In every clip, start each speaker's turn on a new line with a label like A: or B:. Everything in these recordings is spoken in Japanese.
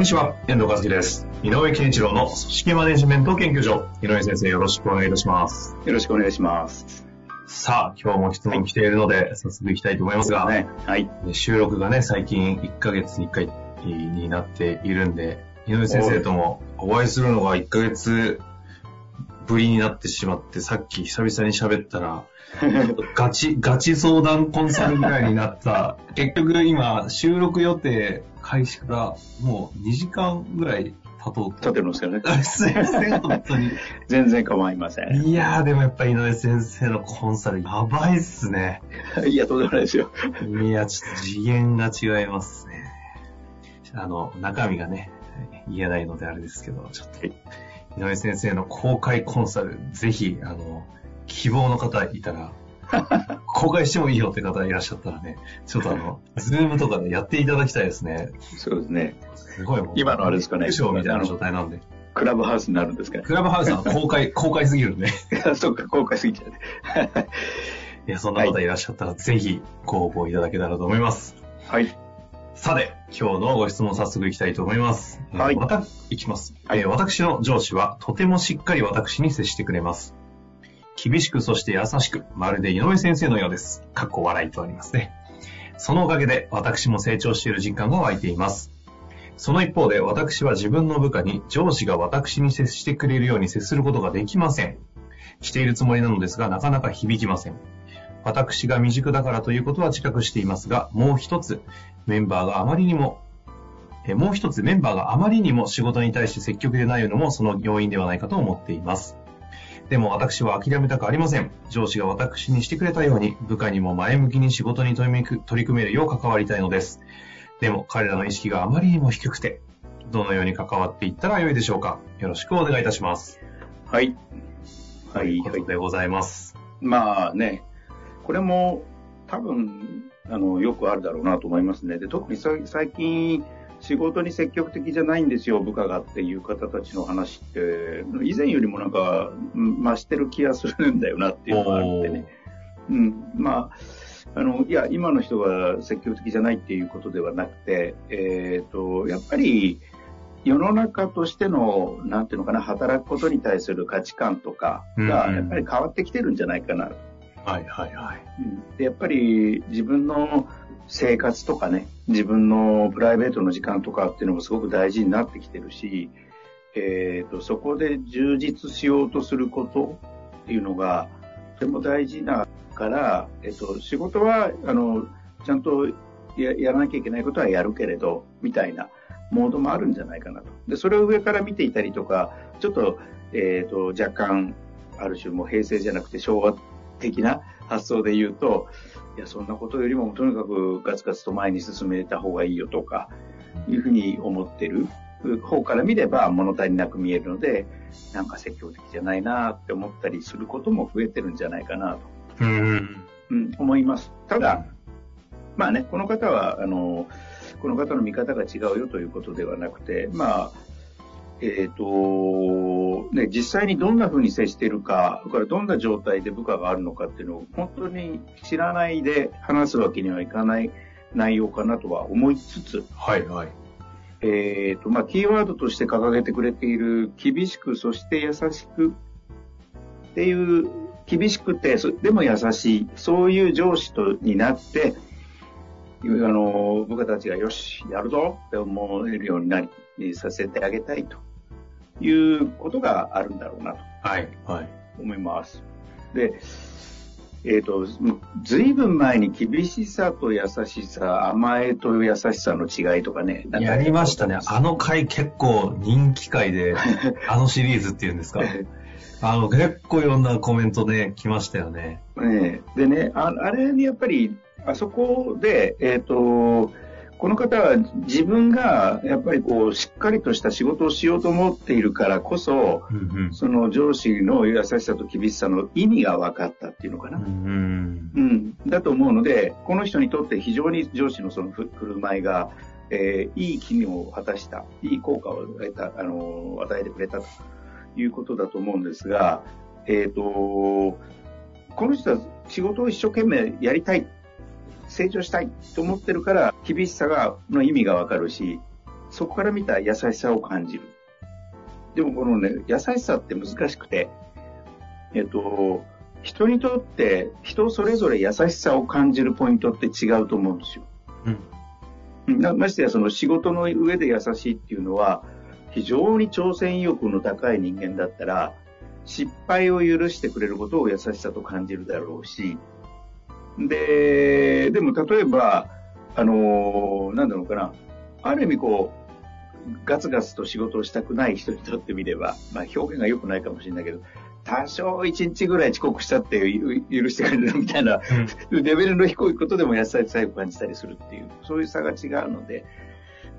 A: こんにちは、遠藤和樹です。井上健一郎の組織マネジメント研究所。井上先生、よろしくお願いいたします。
B: よろしくお願いします。
A: さあ、今日も質問来ているので、早速いきたいと思いますが、
B: ね、はい。
A: で収録がね、最近1ヶ月に1回になっているんで、井上先生ともお会いするのが1ヶ月ぶりになってしまって、さっき久々に喋ったら、ガチ、ガチ相談コンサルぐらいになった。結局今、収録予定開始からもう2時間ぐらい経とう
B: 立てるんですよね。
A: あ すいません、本当に。
B: 全然構いません。
A: いやー、でもやっぱ井上先生のコンサル、やばいっすね。
B: いや、とんでもないですよ。
A: いや、ちょっと次元が違いますね。あの、中身がね、言えないのであれですけど、ちょっと、井上先生の公開コンサル、ぜひ、あの、希望の方いたら、公開してもいいよって方いらっしゃったらね、ちょっとあの、ズームとかでやっていただきたいですね。
B: そうですね。
A: すごいもう。
B: 今のあれですかね
A: 副賞みたいな状態なんで。
B: クラブハウスになるんですかね。
A: クラブハウスは公開、公開すぎるんで。
B: そっか、公開すぎちゃうね。
A: いや、そんな方いらっしゃったら、ぜひご応募いただけたらと思います。
B: はい。
A: さて、今日のご質問早速いきたいと思います。
B: はい
A: えーわたいきます、
B: はい
A: えー私の上司はとてもしっかり私に接してくれます。厳しくそして優しく、まるで井上先生のようです。かっこ笑いとありますね。そのおかげで私も成長している実感が湧いています。その一方で私は自分の部下に上司が私に接してくれるように接することができません。しているつもりなのですが、なかなか響きません。私が未熟だからということは自覚していますが、もう一つ、メンバーがあまりにも、えもう一つメンバーがあまりにも仕事に対して積極でないのもその要因ではないかと思っています。でも私は諦めたくありません。上司が私にしてくれたように、部下にも前向きに仕事に取り組めるよう関わりたいのです。でも彼らの意識があまりにも低くて、どのように関わっていったらよいでしょうか。よろしくお願いいたします。
B: はい。はい。
A: というこ
B: はい
A: とでございます。
B: まあね、これも多分、あの、よくあるだろうなと思いますね。で、特にさ最近、仕事に積極的じゃないんですよ、部下がっていう方たちの話って、以前よりもなんか、うん増してる気がするんだよなっていうのがあってね。うん、まあ、あの、いや、今の人が積極的じゃないっていうことではなくて、えっ、と、やっぱり、世の中としての、なんていうのかな、働くことに対する価値観とかが、
A: うん
B: やっぱり変わってきてるんじゃないかな。
A: はいはいはい。
B: でやっぱり自分の生活とかね、自分のプライベートの時間とかっていうのもすごく大事になってきてるし、えっ、と、そこで充実しようとすることっていうのが、とても大事だから、えっ、と、仕事は、あの、ちゃんとややらなきゃいけないことはやるけれど、みたいなモードもあるんじゃないかなと。で、それを上から見ていたりとか、ちょっと、えっ、と、若干、ある種もう平成じゃなくて昭和的な発想で言うと、いや、そんなことよりもとにかくガツガツと前に進めた方がいいよとか、いうふうに思ってる方から見れば物足りなく見えるので、なんか積極的じゃないなって思ったりすることも増えてるんじゃないかなと、
A: うん。
B: うん、思います。ただ、まあね、この方は、あの、この方の見方が違うよということではなくて、まあ、えっ、と、ね、実際にどんな風に接しているか、それからどんな状態で部下があるのかっていうのを本当に知らないで話すわけにはいかない内容かなとは思いつつ、
A: はいはい。
B: えっ、と、まあ、キーワードとして掲げてくれている、厳しく、そして優しくっていう、厳しくて、そでも優しい、そういう上司とになって、あの、部下たちがよし、やるぞって思えるようになり、させてあげたいということがあるんだろうなと
A: はいはい。
B: 思います。で、えっ、と、ずいぶん前に厳しさと優しさ、甘えと優しさの違いとかね。か
A: やりましたね。あの回結構人気回で、あのシリーズっていうんですか。あの、結構いろんなコメントで来ましたよね。
B: ねでね、ああれにやっぱり、あそこで、えっ、と、この方は自分がやっぱりこうしっかりとした仕事をしようと思っているからこそ、
A: うんうん。
B: その上司の優しさと厳しさの意味が分かったっていうのかな。
A: うん
B: うん、だと思うので、この人にとって非常に上司のそのふ振る舞いが、えーいい機能を果たした、いい効果を得た、あのー与えてくれたということだと思うんですが、えっ、と、この人は仕事を一生懸命やりたい、成長したいと思ってるから、厳しさが、の意味がわかるし、そこから見た優しさを感じる。でもこのね、優しさって難しくて、えっ、と、人にとって人それぞれ優しさを感じるポイントって違うと思うんですよ。
A: うん
B: なましてやその仕事の上で優しいっていうのは非常に挑戦意欲の高い人間だったら失敗を許してくれることを優しさと感じるだろうしででも例えばあのなんだろうかなある意味こうガツガツと仕事をしたくない人にとってみれば、まあ、表現が良くないかもしれないけど多少一日ぐらい遅刻したってゆ許してくれるみたいなレベルの低いことでも優しさを感じたりするっていう、そういう差が違うので、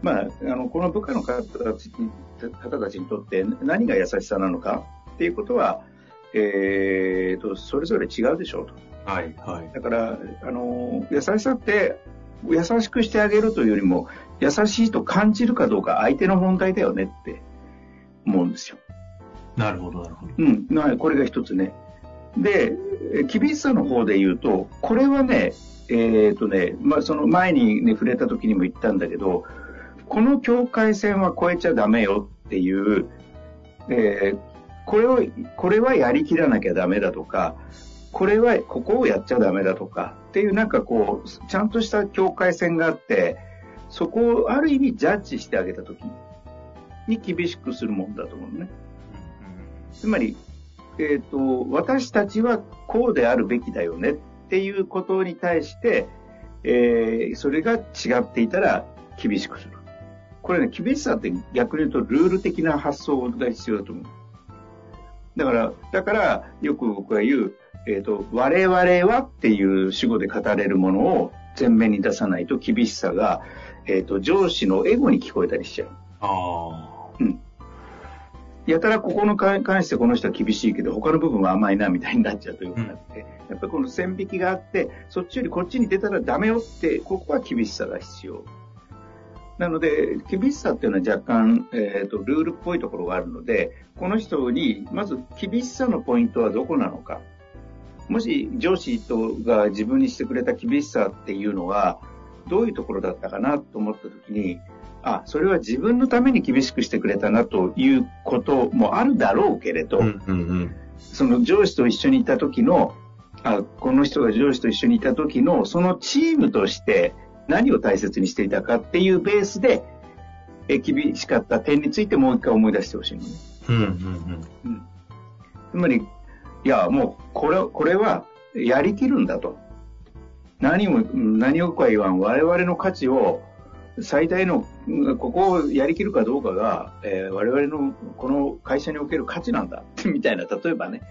B: まあ、あの、この部下の方たちに方たちにとって何が優しさなのかっていうことは、えーと、それぞれ違うでしょうと。
A: はい、はい。
B: だから、あの、優しさって、優しくしてあげるというよりも、優しいと感じるかどうか相手の問題だよねって思うんですよ。
A: なるほど、なるほど。
B: うん、なこれが一つね。で、え厳しさの方で言うと、これはね、えっ、とね、まあ、その前にね、触れた時にも言ったんだけど、この境界線は越えちゃダメよっていう、えーこれを、これはやりきらなきゃダメだとか、これは、ここをやっちゃダメだとか、っていうなんかこう、ちゃんとした境界線があって、そこをある意味ジャッジしてあげた時に厳しくするもんだと思うね。つまり、えっ、と、私たちはこうであるべきだよねっていうことに対して、えーそれが違っていたら厳しくする。これね、厳しさって逆に言うとルール的な発想が必要だと思う。だから、だから、よく僕が言う、えっ、と、我々はっていう主語で語れるものを前面に出さないと厳しさが、えっ、と、上司のエゴに聞こえたりしちゃう。
A: あ
B: やたらここの関関してこの人は厳しいけど他の部分は甘いなみたいになっちゃうというかなって、やっぱりこの線引きがあってそっちよりこっちに出たらダメよってここは厳しさが必要。なので厳しさっていうのは若干、えー、とルールっぽいところがあるのでこの人にまず厳しさのポイントはどこなのかもし上司とが自分にしてくれた厳しさっていうのはどういうところだったかなと思った時にあ、それは自分のために厳しくしてくれたなということもあるだろうけれど、
A: あ。うん、うん、うん。
B: その上司と一緒にいた時の、あ、この人が上司と一緒にいた時の、そのチームとして何を大切にしていたかっていうベースで、え厳しかった点についてもう一回思い出してほしいのね。
A: うん、うん、
B: うん。つまり、いや、もう、これ、これは、やりきるんだと。何も、何をか言わん、我々の価値を、最大の、うんここをやりきるかどうかが、えー我々のこの会社における価値なんだ、みたいな、例えばね、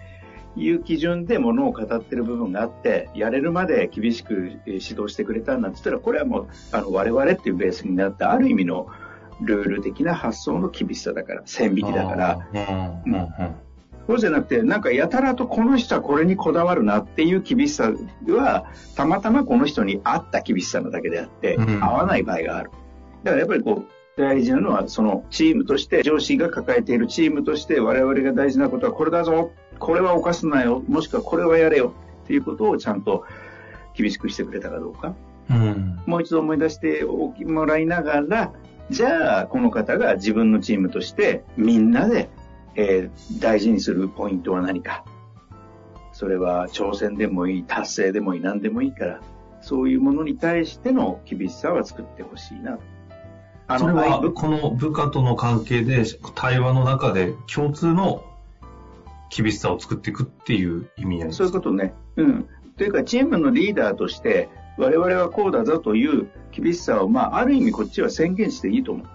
B: いう基準でものを語ってる部分があって、やれるまで厳しくえー指導してくれたんなんて言ったら、これはもう、あの、我々っていうベースになった、ある意味のルール的な発想の厳しさだから、線引きだから、
A: あーうん、うん、
B: そうじゃなくて、なんかやたらとこの人はこれにこだわるなっていう厳しさは、たまたまこの人に合った厳しさなだけであって、
A: うん
B: 合わない場合がある。だからやっぱりこう、大事なのは、そのチームとして、上司が抱えているチームとして、我々が大事なことはこれだぞ、これは犯すなよ、もしくはこれはやれよっていうことをちゃんと厳しくしてくれたかどうか。
A: うん。
B: もう一度思い出しておきもらいながら、じゃあ、この方が自分のチームとして、みんなで、えー大事にするポイントは何か。それは挑戦でもいい、達成でもいい、何でもいいから、そういうものに対しての厳しさは作ってほしいな。あ
A: それは、
B: 部
A: この部下との関係で、対話の中で共通の厳しさを作っていくっていう意味合いです
B: そういうことね。うん。というか、チームのリーダーとして、我々はこうだぞという厳しさを、まあ、ある意味こっちは宣言していいと思う。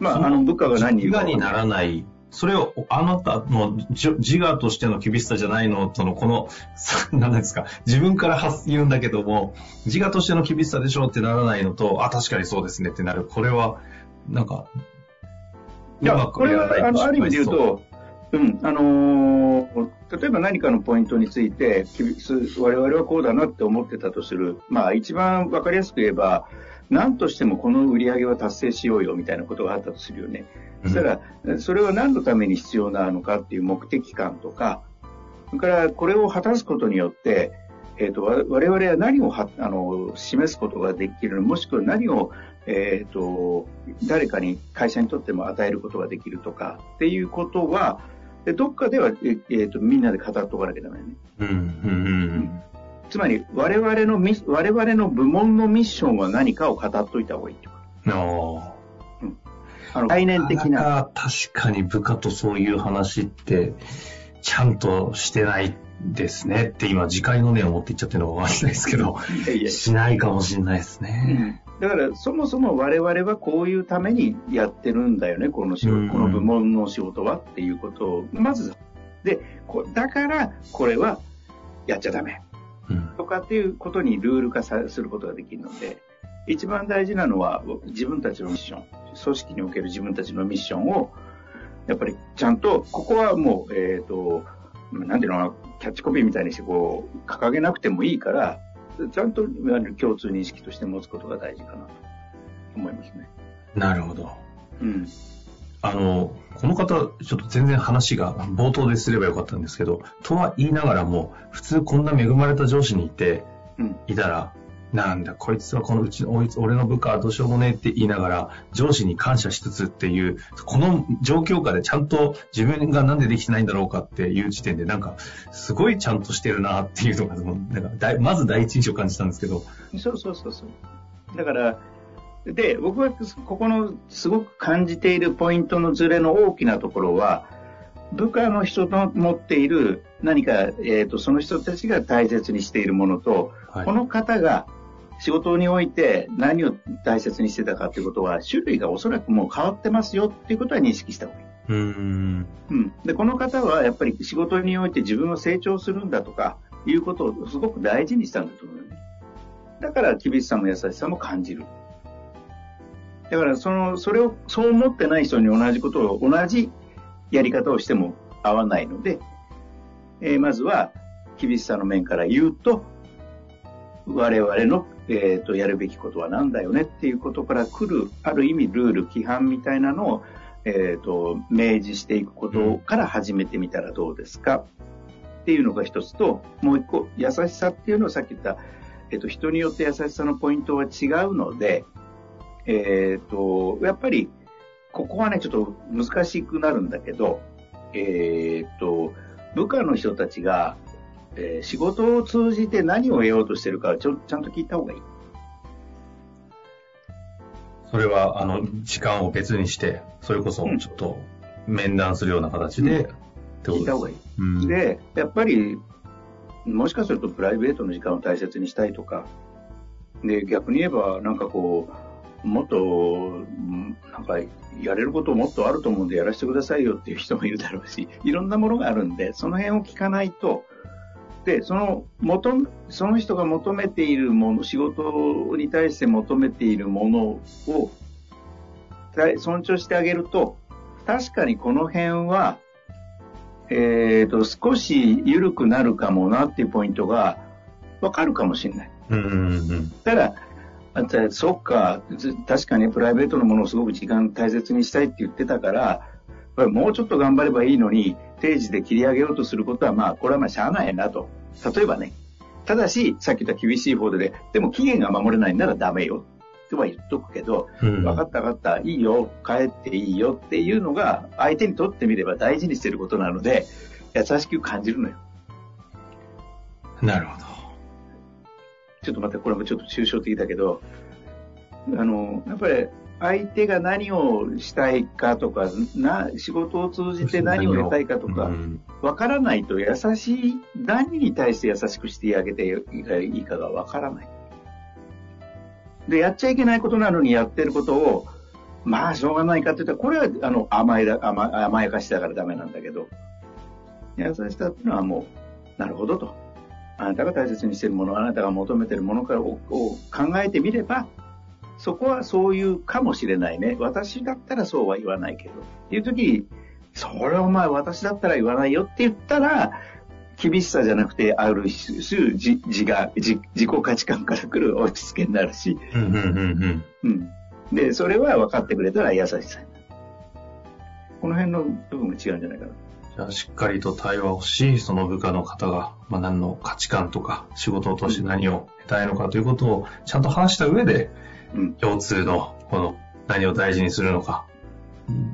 B: まあ、あの、部下が何
A: 自我にならないそれをあなたのじ自我としての厳しさじゃないのとのこの、何ですか、自分から発言うんだけども、自我としての厳しさでしょうってならないのと、あ、確かにそうですねってなる。これは、なんか、
B: いや、これは、あの、ある意味で言うと、うん、あのー、例えば何かのポイントについて、我々はこうだなって思ってたとする。まあ、一番わかりやすく言えば、何としてもこの売り上げは達成しようよみたいなことがあったとするよね。そしたら、それは何のために必要なのかっていう目的感とか、それからこれを果たすことによって、えっ、ー、と、我々は何をはあの示すことができるもしくは何を、えっ、ー、と、誰かに会社にとっても与えることができるとかっていうことは、どっかでは、えっ、ー、ー、とみんなで語っておかなきゃダメね。うんうんうんつまり我々のミ我々の部門のミッションは何かを語っといた方がいいとか。
A: あの概念的な。確かに部下とそういう話って、ちゃんとしてないですねって今、次回の念を持っていっちゃってるのかわかんないですけど、いやいやしないかもしれないですね。
B: うん、だから、そもそも我々はこういうためにやってるんだよね、この仕事、この部門の仕事はっていうことを、まず、で、だから、これはやっちゃダメ。うん、とかっていうことにルール化することができるので、一番大事なのは自分たちのミッション、組織における自分たちのミッションを、やっぱりちゃんと、ここはもう、えっ、ー、と、なんていうのかな、キャッチコピーみたいにしてこう、掲げなくてもいいから、ちゃんと共通認識として持つことが大事かなと思いますね。
A: なるほど。うん。あの、この方、ちょっと全然話が冒頭ですればよかったんですけど、とは言いながらも、普通こんな恵まれた上司にいて、うん、いたら、なんだ、こいつはこのうち、俺の部下はどうしようもねって言いながら、上司に感謝しつつっていう、この状況下でちゃんと自分がなんでできてないんだろうかっていう時点で、なんか、すごいちゃんとしてるなっていうのが、なんかまず第一印象感じたんですけど。
B: そうそうそうそう。だから、で、僕はここのすごく感じているポイントのズレの大きなところは、部下の人の持っている何か、えっ、ー、と、その人たちが大切にしているものと、はい、この方が仕事において何を大切にしてたかということは、種類がおそらくもう変わってますよっていうことは認識した方がいい。うんうん、でこの方はやっぱり仕事において自分は成長するんだとかいうことをすごく大事にしたんだと思うよね。だから厳しさも優しさも感じる。だからその、それを、そう思ってない人に同じことを、同じやり方をしても合わないので、えー、まずは厳しさの面から言うと、我々のえーと、やるべきことは何だよねっていうことから来るある意味ルール規範みたいなのを、えーと、明示していくことから始めてみたらどうですかっていうのが一つともう一個優しさっていうのはさっき言った、えーと、人によって優しさのポイントは違うので、えー、とやっぱりここはねちょっと難しくなるんだけど、えー、と部下の人たちがえー、仕事を通じて何を得ようとしてるかちょちゃんと聞いた方がいい。
A: それは、あの、時間を別にして、それこそちょっと面談するような形で、
B: うん、聞いた方がいい。うん、で、やっぱり、もしかするとプライベートの時間を大切にしたいとか、で、逆に言えば、なんかこう、もっと、なんか、やれることもっとあると思うんでやらせてくださいよっていう人もいるだろうし、いろんなものがあるんで、その辺を聞かないと、で、その、求その人が求めているもの、仕事に対して求めているものを尊重してあげると、確かにこの辺は、えっ、ー、と、少し緩くなるかもなっていうポイントがわかるかもしれない。うんうんうん、ただ、あそっか、確かにプライベートのものをすごく時間大切にしたいって言ってたから、もうちょっと頑張ればいいのに、定時で切り上げようとすることは、まあ、これはまあ、しゃあないなと。例えばね。ただし、さっき言った厳しい方で、でも期限が守れないならダメよ。とは言っとくけど、うん、分かった分かった、いいよ、帰っていいよっていうのが、相手にとってみれば大事にしてることなので、優しく感じるのよ。
A: なるほど。
B: ちょっと待って、これもちょっと抽象的だけど、あの、やっぱり相手が何をしたいかとか、な仕事を通じて何を得たいかとか、わからないと優しい、何に対して優しくしてあげていいかがわからない。で、やっちゃいけないことなのにやってることを、まあ、しょうがないかって言ったら、これは、あの、甘えだ、甘甘やかしだからダメなんだけど、優しさっていうのはもう、なるほどと。あなたが大切にしているもの、あなたが求めているものからを考えてみれば、そこはそういうかもしれないね。私だったらそうは言わないけど。っていう時に、それお前私だったら言わないよって言ったら、厳しさじゃなくて、ある種、自自が自自己価値観から来る落ち着けになるし。
A: うんうんうんうん。
B: うん。で、それは分かってくれたら優しさになる。この辺の部分が違うんじゃないかな。
A: じゃあ、しっかりと対話をし、その部下の方が、まあ、何の価値観とか、仕事を通して何を得たいのかということをちゃんと話した上で、
B: うん。
A: 共通の、この、何を大事にするのか、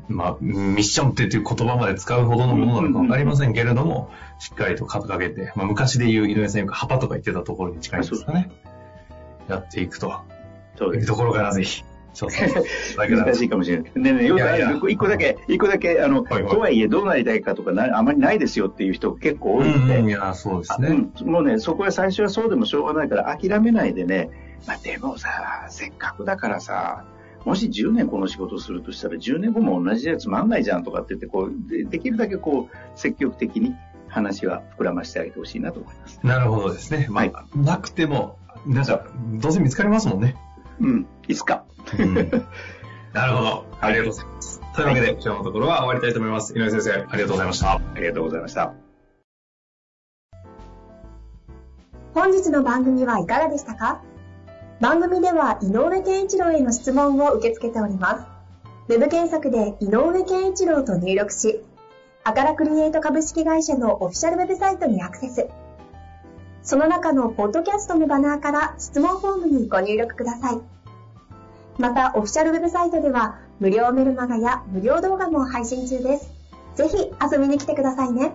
A: まあ、ミッションっていう言葉まで使うほどのものなのかわかりませんけれども、しっかりと掲げて、まあ、昔で言う井上さんよく旗とか言ってたところに近いんですかね。やっていくと
B: そう。
A: いうところからぜひ、調査していただけたら
B: 難しいかもしれない。ねえねえ、よく一個だけ、一個だけ、あの、
A: はいはい
B: とはいえどうなりたいかとかな、あまりないですよっていう人結構多いんで、
A: うんうん、いや、そうですね。
B: うん、もうね、そこは最初はそうでもしょうがないから諦めないでね、まあ、でもさ、せっかくだからさ、もし10年この仕事するとしたら10年後も同じでつまんないじゃんとかって言ってこうで、できるだけこう積極的に話は膨らましてあげてほしいなと思います。
A: なるほどですね。まあ、
B: はい
A: なくても、なんか、どうせ見つかりますもんね。
B: うん、いつか？
A: うんなるほど。ありがとうございます。というわけで、今日のところは終わりたいと思います。井上先生、ありがとうございました。
B: ありがとうございました。
C: 本日の番組はいかがでしたか？番組では井上健一郎への質問を受け付けております。ウェブ検索で井上健一郎と入力し、アカラクリエイト株式会社のオフィシャルウェブサイトにアクセス。その中のポッドキャストのバナーから質問フォームにご入力ください。また、オフィシャルウェブサイトでは無料メルマガや無料動画も配信中です。ぜひ遊びに来てくださいね。